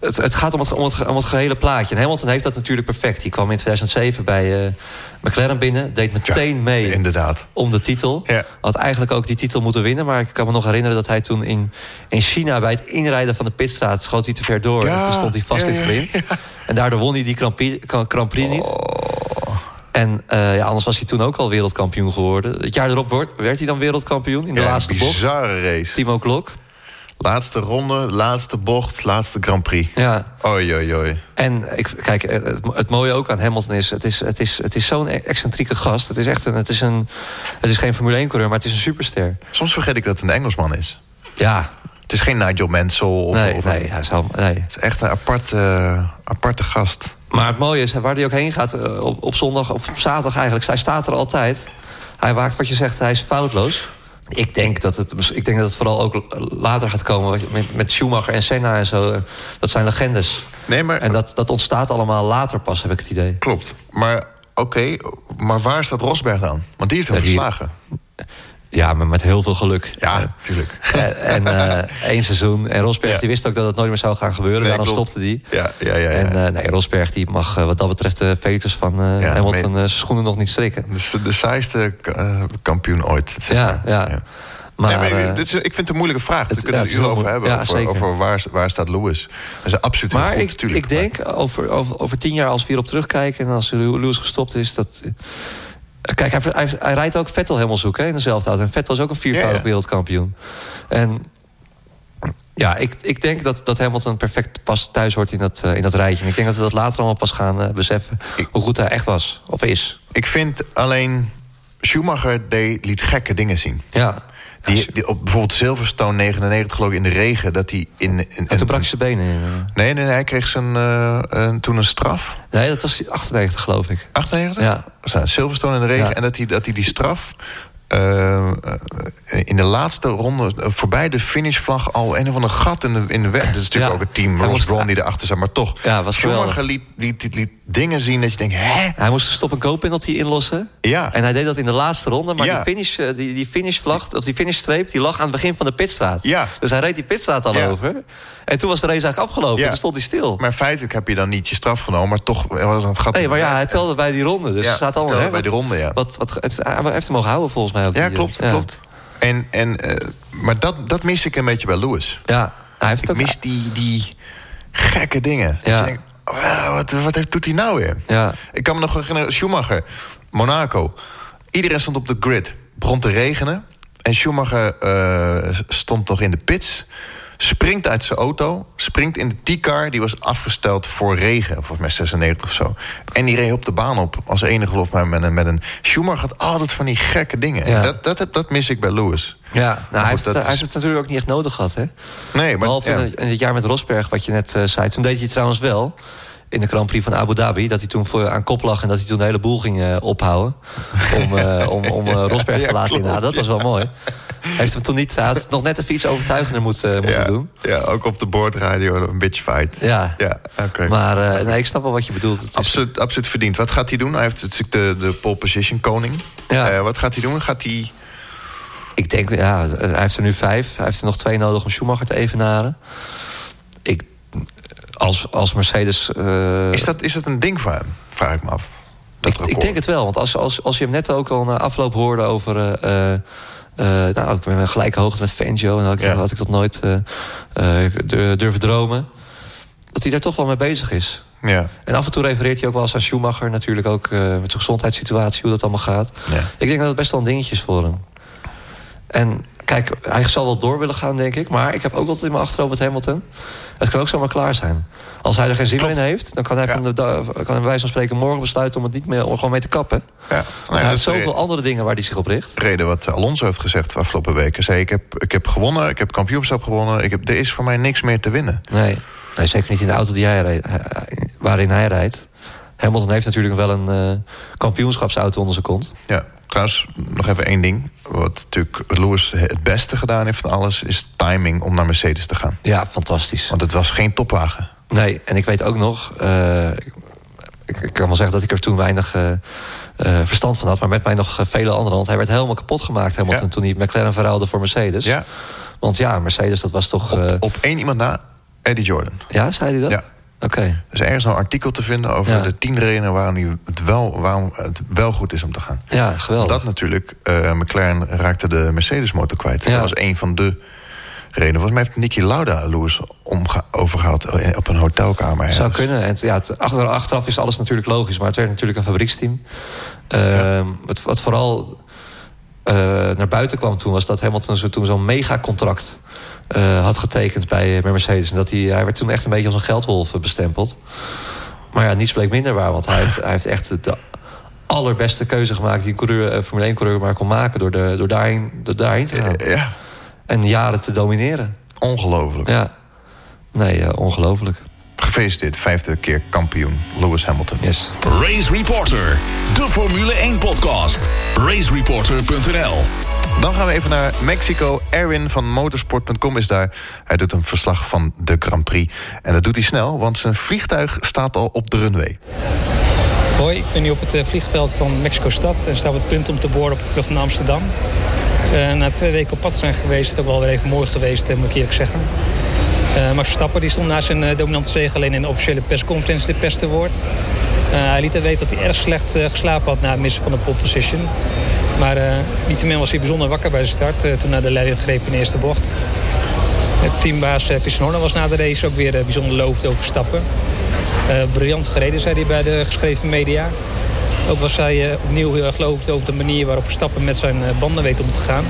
het, het, gaat om het, om, het, om het gehele plaatje. En Hamilton heeft dat natuurlijk perfect. Die kwam in 2007 bij uh, McLaren binnen. Deed meteen mee inderdaad. om de titel. Ja. Had eigenlijk ook die titel moeten winnen. Maar ik kan me nog herinneren dat hij toen in, in China... bij het inrijden van de pitstraat schoot hij te ver door. En toen stond hij vast in het grind. En daardoor won hij die Grand Prix, Grand Prix niet. Oh. En uh, ja, anders was hij toen ook al wereldkampioen geworden. Het jaar erop werd hij dan wereldkampioen in de laatste bocht. bizarre race. Timo Klok. Laatste ronde, laatste bocht, laatste Grand Prix. Ja. Oei, oei, oei. En ik, kijk, eh, het, het, mooie ook aan Hamilton is... het is, het is, het is zo'n excentrieke gast. Het is, echt een, het, is een, het is geen Formule 1-coureur, maar het is een superster. Soms vergeet ik dat het een Engelsman is. Ja. Het is geen Nigel Mansell. Of, nee, of nee, hij is al, nee. Het is echt een aparte, aparte gast. Maar het mooie is, waar hij ook heen gaat eh, op, op zondag of op zaterdag eigenlijk... hij staat er altijd. Hij waakt wat je zegt, hij is foutloos. Ik denk, dat het, ik denk dat het vooral ook later gaat komen met, Schumacher en Senna en zo. Dat zijn legendes. Nee, maar, en dat, dat ontstaat allemaal later pas, heb ik het idee. Klopt. Maar oké, maar waar staat Rosberg dan? Want die heeft hem verslagen. Ja, maar met heel veel geluk. Ja, natuurlijk. En, uh, één seizoen. En Rosberg die wist ook dat het nooit meer zou gaan gebeuren. Nee, Daarom stopte die. Ja, ja, ja, ja. En uh, nee, Rosberg die mag wat dat betreft de fetus van uh, ja, Hamilton zijn schoenen nog niet strikken. Dus de, de saaiste kampioen ooit. Zeg maar. ja, ja. Maar, nee, maar dit is, ik vind het een moeilijke vraag. Daar kunnen we het uur over hebben. Ja, over, over, waar, waar staat Lewis. Dat is absoluut maar goed, ik, natuurlijk. ik denk, over, over, over tien jaar als we hierop terugkijken... en als Lewis gestopt is... dat Kijk, hij, hij, rijdt ook Vettel helemaal zoeken in dezelfde auto. En Vettel is ook een viervoudig wereldkampioen. En ja, ik, ik denk dat, dat Hamilton perfect pas thuis hoort in dat, uh, in dat rijtje. En ik denk dat we dat later allemaal pas gaan uh, beseffen... hoe goed hij echt was, of is. Ik vind alleen... Schumacher deed, liet gekke dingen zien. Ja. Die, die, op bijvoorbeeld Silverstone 99 geloof ik in de regen... dat hij in, in, en toen brak zijn benen. Eh. Nee, nee, nee, hij kreeg zijn, uh, toen een straf. Nee, dat was 98 geloof ik. 98? Ja. Silverstone in de regen. En dat hij, dat hij die straf uh, in de laatste ronde uh, voorbij de finishvlag al een of ander gat in de, in de weg. Dat is natuurlijk ook het team Ross Braun die erachter zat, maar toch. Ja, was Schumacher liet, liet, liet, dingen zien dat je denkt, hè? Hij moest de stop- en penalty inlossen. Ja. En hij deed dat in de laatste ronde, maar die, finish, die, die finishvlag, of die finishstreep, die lag aan het begin van de pitstraat. Ja. Dus hij reed die pitstraat al over. En toen was de race eigenlijk afgelopen. Ja. toen stond hij stil. Maar feitelijk heb je dan niet je straf genomen, maar toch was een gat. Nee, maar ja, hij telde bij die ronde. Dus ja, staat allemaal hè, bij die ronde, ja. Wat, wat, het, hij heeft hem mogen houden volgens mij ook. Ja, klopt, ja. klopt. En, en, uh, maar dat, dat mis ik een beetje bij Lewis. Ja, hij heeft ik ook... mis die, die gekke dingen. Ja. Dus denk, wat, wat doet hij nou weer? Ja. Ik kan me nog herinneren, Schumacher, Monaco. Iedereen stond op de grid. Begon te regenen. En Schumacher uh, stond nog in de pits springt uit zijn auto, springt in de T-car... die was afgesteld voor regen, volgens mij 96 of zo. En die reed op de baan op, als enige geloof mij met een, met een... Schumacher had altijd van die gekke dingen. Ja. Dat, dat, dat mis ik bij Lewis. Ja, nou, hij, heeft, hij heeft het natuurlijk ook niet echt nodig gehad, hè? Nee, maar... Behalve ja. in het jaar met Rosberg, wat je net uh, zei. Toen deed hij trouwens wel in de Grand Prix van Abu Dhabi... dat hij toen voor, aan kop lag en dat hij toen de hele boel ging uh, ophouden... om, uh, om, om Rosberg te laten inhalen. Dat was wel mooi. Heeft hem toen niet... Hij had nog net even iets overtuigender moeten, moeten ja, doen. Ja, ook op de boordradio een beetje fight. Ja, ja okay. maar nee, ik snap wel wat je bedoelt. Absoluut, absoluut verdiend. Wat gaat hij doen? Hij heeft natuurlijk de, de pole position koning. Ja. wat gaat hij doen? Gaat hij Ik denk, ja, hij heeft er nu vijf. Hij heeft er nog twee nodig om Schumacher te evenaren. Ik, als, als Mercedes... Uh... Is, dat, is dat een ding voor hem? Vraag ik me af. Ik, ik, denk het wel, want als, als, als je hem net ook al na afloop hoorde over... Uh, uh, nou, ik ben gelijke hoogte met Fangio. En had ik, ja. had ik dat nooit durven dromen. Dat hij daar toch wel mee bezig is. Ja. En af en toe refereert hij ook wel eens aan Schumacher. Natuurlijk ook met zijn gezondheidssituatie, hoe dat allemaal gaat. Ja. Ik denk dat het best wel een dingetje is voor hem. En kijk, hij zal wel door willen gaan, denk ik. Maar ik heb ook altijd in mijn achterhoofd met Hamilton. Het kan ook zomaar klaar zijn. Als hij er geen zin meer in heeft, dan kan hij, van de, kan hij wijze van spreken morgen besluiten om het niet meer om gewoon mee te kappen. Ja. Nou hij heeft zoveel andere dingen waar hij zich op richt. Reden wat Alonso heeft gezegd de afgelopen weken. Zei, ik heb, ik heb gewonnen, ik heb kampioenschap gewonnen. Ik heb, er is voor mij niks meer te winnen. Nee, nee zeker niet in de auto die hij rijdt, waarin hij rijdt. Hamilton heeft natuurlijk wel een uh, kampioenschapsauto onder zijn kont. Ja. Trouwens, nog even één ding. Wat natuurlijk Lewis het beste gedaan heeft van alles... is timing om naar Mercedes te gaan. Ja, fantastisch. Want het was geen topwagen. Nee, en ik weet ook nog... Uh, ik, ik, kan wel zeggen dat ik er toen weinig uh, uh, verstand van had... maar met mij nog vele anderen. Want hij werd helemaal kapot gemaakt. Ja. toen hij McLaren verruilde voor Mercedes. Ja. Want ja, Mercedes, dat was toch... Op, op één iemand na, Eddie Jordan. Ja, zei hij dat? Ja. Oké. Okay. Er is ergens een artikel te vinden over ja. de tien redenen waarom, het wel, waarom het wel goed is om te gaan. Ja, geweldig. Dat natuurlijk, uh, McLaren raakte de Mercedes-motor kwijt. Ja. Dat was een van de redenen. Volgens mij heeft Nicky Lauda Lewis overgehaald op een hotelkamer. Zou kunnen. En ja, het, achteraf is alles natuurlijk logisch, maar het werd natuurlijk een fabrieksteam. Uh, ja. wat, wat vooral uh, naar buiten kwam toen was dat Hamilton zo, toen zo'n megacontract uh, had getekend bij, bij Mercedes. En dat hij, hij werd toen echt een beetje als een geldwolf bestempeld. Maar ja, niets bleek minder waar. Want hij heeft, hij heeft echt de allerbeste keuze gemaakt... die een coureur, Formule 1-coureur maar kon maken... door, de, door, daarheen, door daarheen te gaan. Ja. En jaren te domineren. Ongelooflijk. Ja. Nee, uh, ongelooflijk. Gefeliciteerd, vijfde keer kampioen Lewis Hamilton. Yes. Race Reporter, de Formule 1-podcast. RaceReporter.nl dan gaan we even naar Mexico. Erwin van motorsport.com is daar. Hij doet een verslag van de Grand Prix. En dat doet hij snel, want zijn vliegtuig staat al op de runway. Hoi, ik ben nu op het vliegveld van Mexico-stad... en sta op het punt om te boorden op de vlucht naar Amsterdam. Uh, na twee weken op pad zijn geweest, is het ook wel weer even mooi geweest, moet ik eerlijk zeggen. Uh, Max Verstappen die stond na zijn uh, dominante zege alleen in de officiële persconferentie de pers te woord. Uh, hij liet weten dat hij erg slecht geslapen had na het missen van de pole position. Maar niettemin was hij bijzonder wakker bij de start toen hij de leiding greep in de eerste bocht. teambaas uh, was na de race ook weer bijzonder lovend over Verstappen. briljant gereden, zei hij bij de geschreven media. Ook was hij opnieuw heel erg lovend over de manier waarop Verstappen met zijn banden weet om te gaan.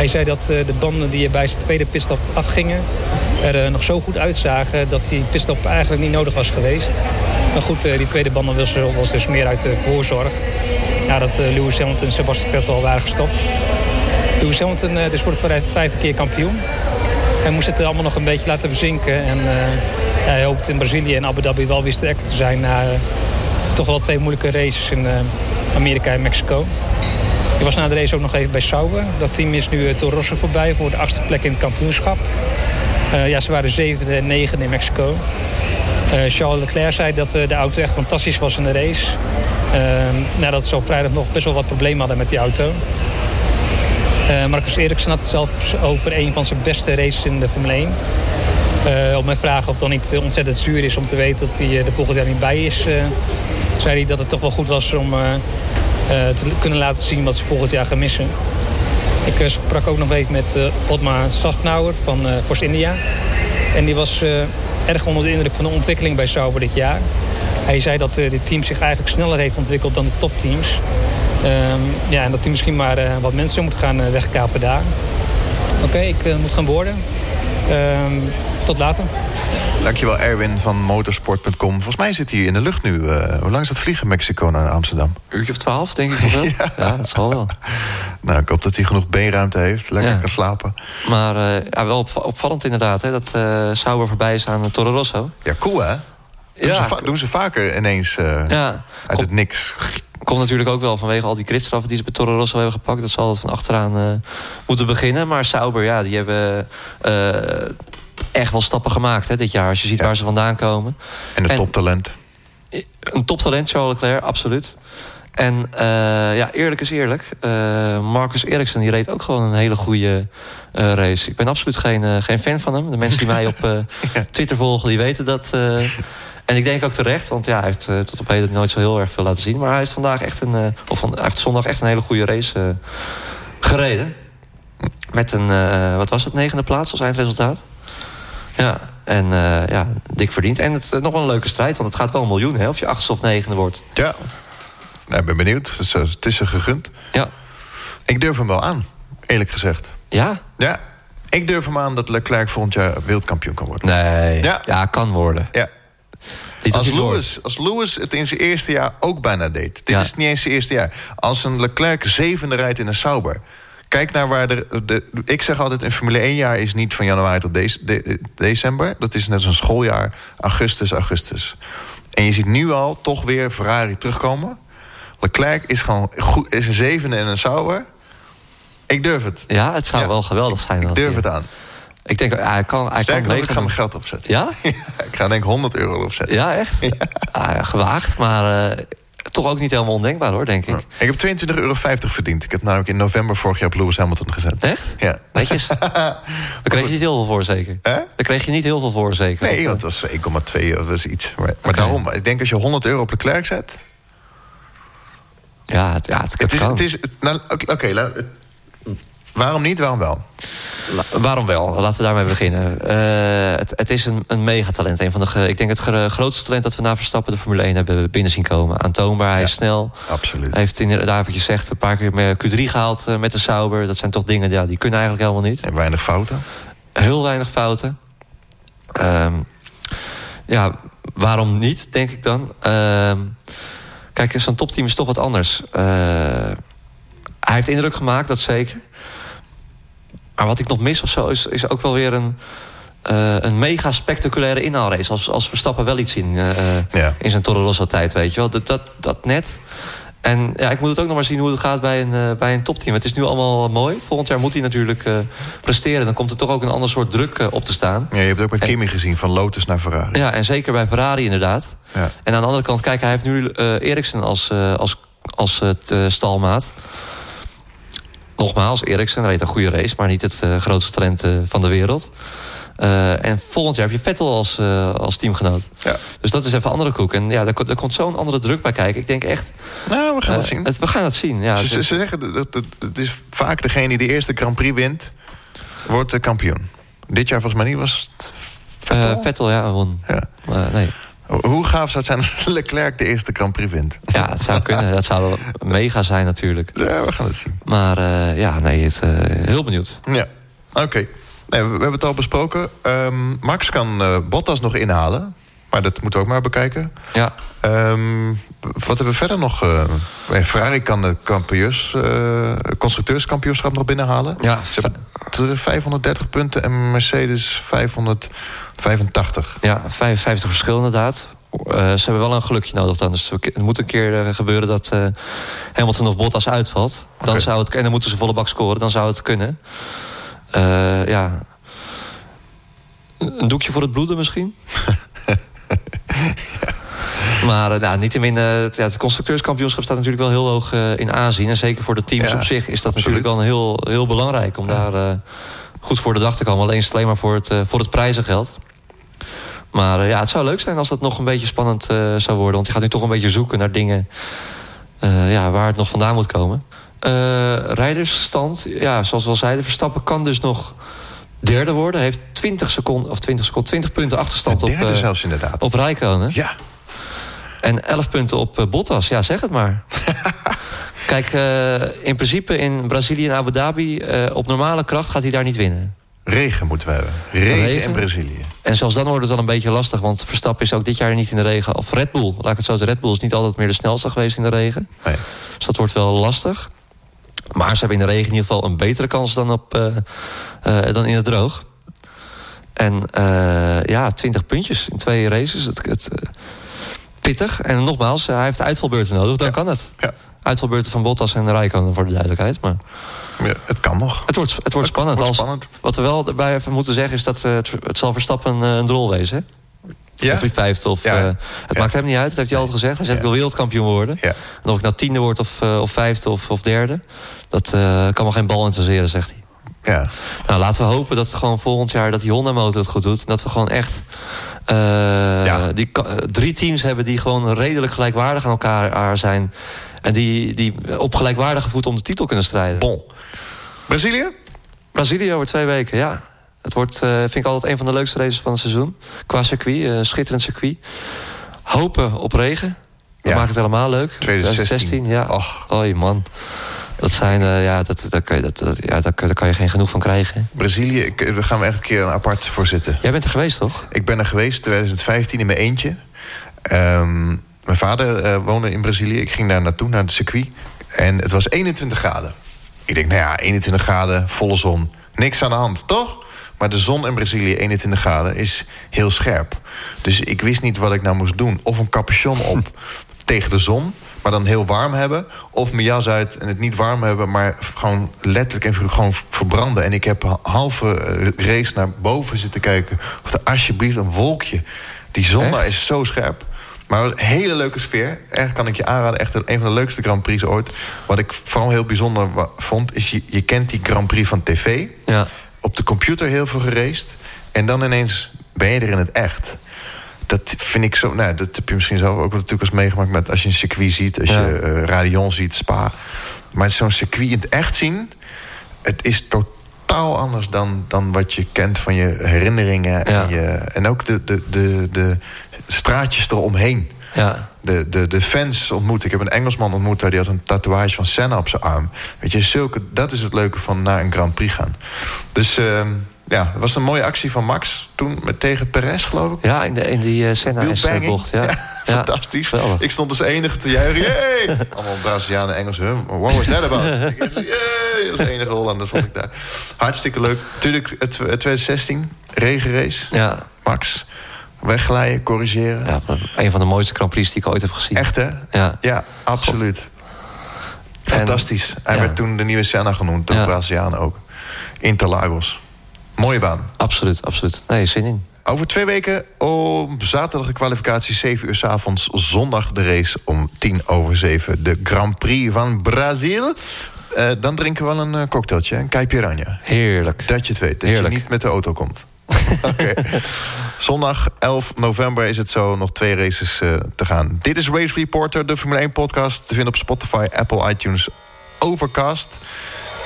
Hij zei dat de banden die bij zijn tweede pitstop afgingen... er nog zo goed uitzagen dat die pitstop eigenlijk niet nodig was geweest. Maar goed, die tweede banden was dus meer uit voorzorg. Nadat Lewis Hamilton en Sebastian Vettel waren gestopt. Lewis Hamilton dus voor de vijfde keer kampioen. Hij moest het allemaal nog een beetje laten bezinken. En hij hoopt in Brazilië en Abu Dhabi wel weer sterker te zijn... na toch wel twee moeilijke races in Amerika en Mexico. Ik was na de race ook nog even bij Sauber. Dat team is nu Toro Rosso voorbij voor de achtste plek in het kampioenschap. Uh, ja, ze waren zevende en negende in Mexico. Uh, Charles Leclerc zei dat de auto echt fantastisch was in de race. nadat ze op vrijdag nog best wel wat problemen hadden met die auto. Marcus Eriksen had het zelf over een van zijn beste races in de Formule 1. op mijn vraag of het dan niet ontzettend zuur is om te weten dat hij er volgend jaar niet bij is... zei hij dat het toch wel goed was om te kunnen laten zien wat ze volgend jaar gaan missen. Ik uh, sprak ook nog even met uh, Otmar Safnauer van Force India. En die was erg onder de indruk van de ontwikkeling bij Sauber dit jaar. Hij zei dat dit team zich eigenlijk sneller heeft ontwikkeld dan de topteams. Um, ja, en dat hij misschien maar wat mensen moet gaan wegkapen daar. Oké, ik moet gaan boorden. Um, tot later. Dankjewel Erwin van motorsport.com. Volgens mij zit hij in de lucht nu. Uh, hoe lang is dat vliegen Mexico naar Amsterdam? Een uurtje of twaalf, denk ik toch wel? ja. ja. dat zal wel. nou, ik hoop dat hij genoeg beenruimte heeft. Lekker ja. kan slapen. Maar uh, ja, wel opvallend inderdaad. Hè, dat uh, Sauber voorbij is aan Toro Rosso. Ja, cool hè? Doen, ja. ze, doen ze vaker ineens ja. uit het niks. Komt natuurlijk ook wel vanwege al die gridstraffen die ze bij Toro Rosso hebben gepakt. Dat zal het van achteraan moeten beginnen. Maar Sauber, ja, die hebben echt wel stappen gemaakt hè, dit jaar. Als je ziet ja. waar ze vandaan komen. En een toptalent. Een toptalent, Charles Leclerc, absoluut. En ja, eerlijk is eerlijk. Marcus Eriksen die reed ook gewoon een hele goede race. Ik ben absoluut geen, geen fan van hem. De mensen die mij op Twitter volgen, die weten dat. en ik denk ook terecht, want ja, hij heeft tot op heden nooit zo heel erg veel laten zien. Maar hij heeft vandaag echt een, of van, hij heeft zondag echt een hele goede race gereden. Met een, wat was het, negende plaats als eindresultaat. Ja, en uh, ja, dik verdiend. En het is nog wel een leuke strijd, want het gaat wel een miljoen, hè, of je achtste of negende wordt. Ja, ik ben benieuwd. Het is, het is er gegund. Ja. Ik durf hem wel aan, eerlijk gezegd. Ja? Ja. Ik durf hem aan dat Leclerc volgend jaar wereldkampioen kan worden. Nee. Ja, ja kan worden. Ja. als, Lewis, als Lewis het in zijn eerste jaar ook bijna deed. Dit is niet eens zijn eerste jaar. Als een Leclerc zevende rijdt in een Sauber Kijk naar waar de, de, Ik zeg altijd, een Formule 1 jaar is niet van januari tot december. Dat is net als een schooljaar, augustus, augustus. En je ziet nu al toch weer Ferrari terugkomen. Leclerc is gewoon goed, is een zevende en een Sauber. Ik durf het. Ja, het zou wel geweldig zijn. Ik durf het aan. Ik denk, hij kan, hij kan ik ga mijn geld opzetten. Ja? ik ga denk ik 100 euro opzetten. Ja, echt? Ja. Ah, gewaagd, maar uh, toch ook niet helemaal ondenkbaar hoor, denk ik. Ik heb 22,50 euro verdiend. Ik heb namelijk in november vorig jaar op Lewis Hamilton gezet. Echt? Ja. Netjes. Daar kreeg je niet heel veel voor, zeker? Hè? Daar kreeg je niet heel veel voor, zeker? Nee, want het was 1,2 of was iets. Maar, maar daarom, ik denk als je 100 euro op Leclerc zet... Ja, het, ja, het, het, is, het is. Nou, Oké, okay, waarom niet, waarom wel? waarom wel? Laten we daarmee beginnen. Uh, het, het, is een, een megatalent. Een van de, ik denk het grootste talent dat we na Verstappen de Formule 1 hebben binnen zien komen. Aantoonbaar, hij is snel. Absoluut. Hij heeft inderdaad, wat je zegt, een paar keer met Q3 gehaald uh, met de Sauber. Dat zijn toch dingen ja, die kunnen eigenlijk helemaal niet. En weinig fouten? Heel weinig fouten. Um, ja, waarom niet, denk ik dan? Uh, kijk, zo'n topteam is toch wat anders. Uh, hij heeft indruk gemaakt, dat zeker. Maar wat ik nog mis of zo is, is ook wel weer een, uh, een mega spectaculaire inhaalrace. Als, als Verstappen wel iets zien uh, ja. in zijn Toro Rosso tijd, weet je wel. Dat, dat, dat net. En ja, ik moet het ook nog maar zien hoe het gaat bij een, uh, bij een topteam. Het is nu allemaal mooi. Volgend jaar moet hij natuurlijk presteren. Dan komt er toch ook een ander soort druk op te staan. Ja, je hebt ook met Kimi gezien, van Lotus naar Ferrari. Ja, en zeker bij Ferrari inderdaad. Ja. En aan de andere kant, kijk, hij heeft nu Eriksen als, als, als stalmaat. Nogmaals, Eriksen reed een goede race... maar niet het uh, grootste talent uh, van de wereld. Uh, en volgend jaar heb je Vettel als, als teamgenoot. Ja. Dus dat is even andere koek. En ja, daar, daar komt zo'n andere druk bij kijken. Ik denk echt... Nou, we gaan het zien. Het, we gaan het zien, ja. Ze, ze, ze zeggen, dat het is vaak degene die de eerste Grand Prix wint... wordt de kampioen. Dit jaar volgens mij niet was het Vettel? Vettel, ja, won. Ja. nee. Hoe gaaf zou het zijn als Leclerc de eerste Grand Prix wint? Ja, het zou kunnen. Dat zou mega zijn natuurlijk. Ja, we gaan het zien. Maar uh, ja, nee, het, uh, heel benieuwd. Ja, oké. Nee, we, we, hebben het al besproken. Um, Max kan uh, Bottas nog inhalen. Maar dat moeten we ook maar bekijken. Ja. Um, wat hebben we verder nog? Ferrari kan de kampioens, constructeurskampioenschap nog binnenhalen. Ja. Ze hebben 530 punten en Mercedes 500... 85. Ja, 55 verschil inderdaad. Uh, ze hebben wel een gelukje nodig dan. Dus het moet een keer uh, gebeuren dat uh, Hamilton of Bottas uitvalt. Dan okay. zou het, en dan moeten ze volle bak scoren. Dan zou het kunnen. ja. Een doekje voor het bloeden misschien? ja. Maar nou, niettemin, ja, het constructeurskampioenschap staat natuurlijk wel heel hoog in aanzien. En zeker voor de teams ja, op zich is dat absoluut. natuurlijk wel een heel, heel belangrijk... om daar goed voor de dag te komen. Alleen alleen maar voor het, voor het prijzengeld. Maar uh, ja, het zou leuk zijn als dat nog een beetje spannend uh, zou worden. Want je gaat nu toch een beetje zoeken naar dingen uh, ja, waar het nog vandaan moet komen. rijdersstand, ja, zoals we al zeiden, Verstappen kan dus nog derde worden. Heeft 20 seconden, of 20 seconden, 20 punten achterstand derde op, zelfs inderdaad. op Rijkonen. Ja. En 11 punten op Bottas, ja, zeg het maar. Kijk, in principe in Brazilië en Abu Dhabi, op normale kracht gaat hij daar niet winnen. Regen moeten we hebben. Regen, regen, in Brazilië. En zelfs dan wordt het wel een beetje lastig. Want Verstappen is ook dit jaar niet in de regen. Of Red Bull, laat ik het zo zeggen. Red Bull is niet altijd meer de snelste geweest in de regen. Nee. Dus dat wordt wel lastig. Maar ze hebben in de regen in ieder geval een betere kans dan, op, uh, uh, dan in het droog. En uh, ja, 20 puntjes in twee races. Het, het, pittig. En nogmaals, hij heeft uitvalbeurten nodig. Dan ja. kan het. Ja. Uitvalbeurten van Bottas en Rijkonen voor de duidelijkheid. Maar... Ja, het kan nog. Het wordt, het wordt spannend. wordt Als, spannend. Wat we wel erbij even moeten zeggen is dat het, het zal Verstappen een, een drol wezen. Ja? Of hij vijfde of... het maakt hem niet uit, dat heeft hij altijd gezegd. Hij zegt, ik wil wereldkampioen worden. En of ik nou tiende word of, of vijfde of, of derde... dat kan me geen bal interesseren, zegt hij. Ja. Nou, laten we hopen dat het gewoon volgend jaar dat die Honda-motor het goed doet. Dat we gewoon echt die, drie teams hebben die gewoon redelijk gelijkwaardig aan elkaar zijn. En die, die op gelijkwaardige voet om de titel kunnen strijden. Bon. Brazilië? Brazilië over twee weken, ja. Het wordt, uh, vind ik altijd een van de leukste races van het seizoen. Qua circuit, een schitterend circuit. Hopen op regen. Dat maakt het helemaal leuk. 2016, ja. Och. Oei, man. Dat zijn, uh, ja, dat, dat, kan je, dat, ja daar, kan je geen genoeg van krijgen. Brazilië, daar gaan we echt een keer een apart voor zitten. Jij bent er geweest, toch? Ik ben er geweest 2015 in mijn eentje. Um, mijn vader uh, woonde in Brazilië. Ik ging daar naartoe, naar het circuit. En het was 21 graden. Ik denk, nou ja, 21 graden, volle zon. Niks aan de hand, toch? Maar de zon in Brazilië, 21 graden, is heel scherp. Dus ik wist niet wat ik nou moest doen. Of een capuchon op tegen de zon, maar dan heel warm hebben. Of mijn jas uit en het niet warm hebben, maar gewoon letterlijk en gewoon verbranden. En ik heb halve eh, race naar boven zitten kijken. Of er alsjeblieft een wolkje. Die zon daar is zo scherp. Maar een hele leuke sfeer. Echt kan ik je aanraden. Echt een van de leukste Grand Prix ooit. Wat ik vooral heel bijzonder vond... is je, je kent die Grand Prix van tv. Ja. Op de computer heel veel geraced. En dan ineens ben je er in het echt. Dat vind ik zo... Nou, dat heb je misschien zelf ook natuurlijk eens meegemaakt... met als je een circuit ziet. Als je uh, Radion ziet, Spa. Maar zo'n circuit in het echt zien... het is totaal anders dan, dan wat je kent van je herinneringen. En, je, en ook de, de, de, de straatjes eromheen. Ja. De, de, de fans ontmoet. Ik heb een Engelsman ontmoet, die had een tatoeage van Senna op zijn arm. Weet je, zulke, dat is het leuke van naar een Grand Prix gaan. Dus uh, ja, het was een mooie actie van Max toen met, tegen Perez, geloof ik. Ja, in, de, in die uh, Senna-bocht. Ja. ja. fantastisch. Ik stond als enige te juichen. Yay! Allemaal Brazilianen, Engels. Huh? What was that about? Yay! Als enige Hollander vond ik daar. Hartstikke leuk. Tuurlijk, 2016, regenrace. Ja. Max wegglijden, corrigeren. Ja, een van de mooiste Grand Prix die ik ooit heb gezien. Echt, hè? Ja, ja absoluut. Fantastisch. Hij werd toen de nieuwe Senna genoemd, de ja. Braziliaan ook. Interlagos. Mooie baan. Absoluut, absoluut. Nee, zin in. Over twee weken om zaterdag de kwalificatie, 7 uur s avonds. Zondag de race om 10 over 7. De Grand Prix van Brazil. Uh, dan drinken we wel een uh, cocktailtje, een caipiranha. Heerlijk. Dat je het weet, dat Heerlijk. je niet met de auto komt. Oké. Zondag 11 november is het zo nog twee races uh, te gaan. Dit is Race Reporter, de Formule 1 podcast. Te vinden op Spotify, Apple, iTunes, Overcast.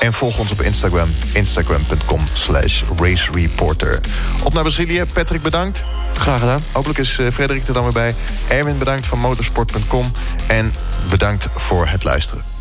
En volg ons op Instagram. Instagram.com slash Race Reporter. Op naar Brazilië. Patrick, bedankt. Graag gedaan. Hopelijk is uh, Frederik er dan weer bij. Erwin, bedankt van motorsport.com. En bedankt voor het luisteren.